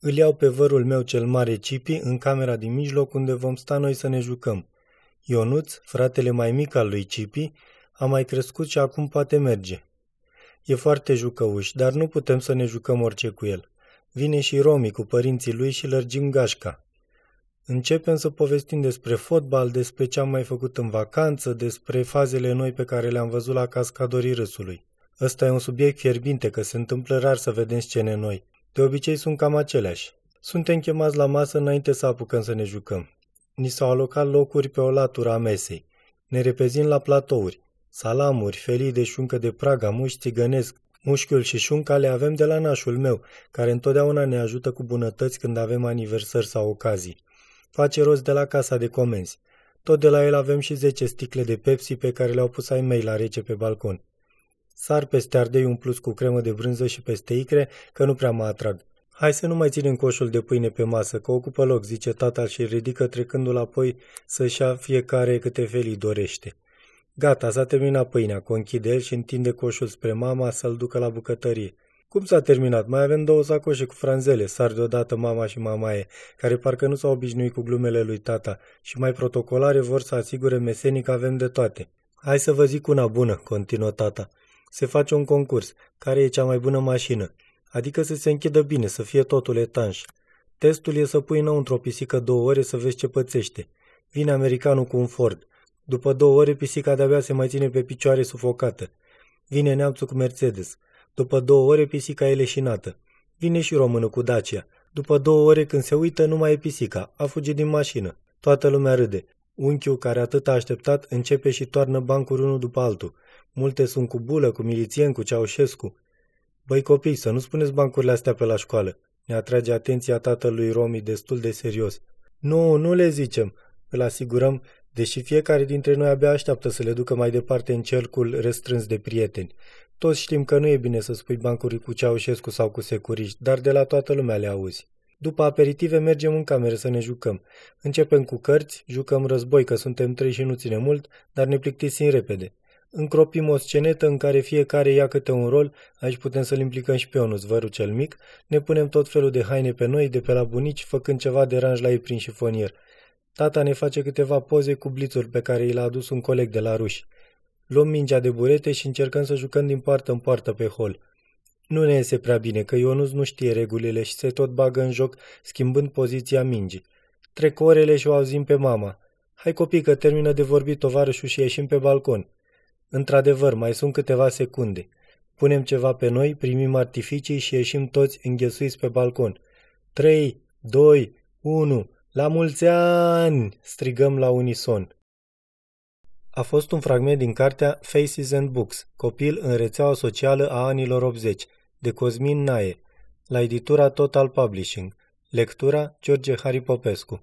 Îl iau pe vărul meu cel mare Cipi în camera din mijloc unde vom sta noi să ne jucăm. Ionuț, fratele mai mic al lui Cipi, a mai crescut și acum poate merge. E foarte jucăuș, dar nu putem să ne jucăm orice cu el. Vine și Romi cu părinții lui și lărgim gașca. Începem să povestim despre fotbal, despre ce am mai făcut în vacanță, despre fazele noi pe care le-am văzut la cascadorii râsului. Ăsta e un subiect fierbinte, că se întâmplă rar să vedem scene noi. De obicei sunt cam aceleași. Suntem chemați la masă înainte să apucăm să ne jucăm. Ni s-au alocat locuri pe o latură a mesei. Ne repezim la platouri. Salamuri, felii de șuncă de praga, muști țigănesc, mușchiul și șunca le avem de la nașul meu, care întotdeauna ne ajută cu bunătăți când avem aniversări sau ocazii. Face rost de la casa de comenzi. Tot de la el avem și 10 sticle de Pepsi pe care le-au pus ai mei la rece pe balcon. Sar peste ardei un plus cu cremă de brânză și peste icre, că nu prea mă atrag. Hai să nu mai ținem coșul de pâine pe masă, că ocupă loc, zice tata și ridică trecându-l apoi să-și ia fiecare câte felii dorește. Gata, s-a terminat pâinea, conchide el și întinde coșul spre mama să-l ducă la bucătărie. Cum s-a terminat? Mai avem două sacoșe cu franzele, sar deodată mama și mamaie, care parcă nu s-au obișnuit cu glumele lui tata și mai protocolare vor să asigure mesenic că avem de toate. Hai să vă zic una bună, continuă tata. Se face un concurs. Care e cea mai bună mașină? Adică să se închidă bine, să fie totul etanș. Testul e să pui înăuntru o pisică două ore să vezi ce pățește. Vine americanul cu un Ford. După două ore, pisica de-abia se mai ține pe picioare sufocată. Vine neamțul cu Mercedes. După două ore, pisica e leșinată. Vine și românul cu Dacia. După două ore, când se uită, nu mai e pisica. A fugit din mașină. Toată lumea râde. Unchiul, care atât a așteptat, începe și toarnă bancuri unul după altul. Multe sunt cu bulă, cu milițien, cu Ceaușescu. Băi copii, să nu spuneți bancurile astea pe la școală. Ne atrage atenția tatălui Romi destul de serios. Nu, nu le zicem. Îl asigurăm, deși fiecare dintre noi abia așteaptă să le ducă mai departe în cercul restrâns de prieteni. Toți știm că nu e bine să spui bancuri cu Ceaușescu sau cu securiști, dar de la toată lumea le auzi. După aperitive mergem în cameră să ne jucăm. Începem cu cărți, jucăm război că suntem trei și nu ține mult, dar ne plictisim repede. Încropim o scenetă în care fiecare ia câte un rol, aici putem să-l implicăm și pe Onus, vărul cel mic, ne punem tot felul de haine pe noi, de pe la bunici, făcând ceva deranj la ei prin șifonier. Tata ne face câteva poze cu blițuri pe care i l-a adus un coleg de la ruși. Luăm mingea de burete și încercăm să jucăm din poartă în poartă pe hol. Nu ne iese prea bine, că Ionuț nu știe regulile și se tot bagă în joc, schimbând poziția mingii. Trec orele și o auzim pe mama. Hai copii că termină de vorbit tovarășul și ieșim pe balcon. Într-adevăr, mai sunt câteva secunde. Punem ceva pe noi, primim artificii și ieșim toți înghesuiți pe balcon. 3, 2, 1, la mulți ani! strigăm la unison. A fost un fragment din cartea Faces and Books, copil în rețeaua socială a anilor 80, de Cosmin Nae, la editura Total Publishing. Lectura George Harry Popescu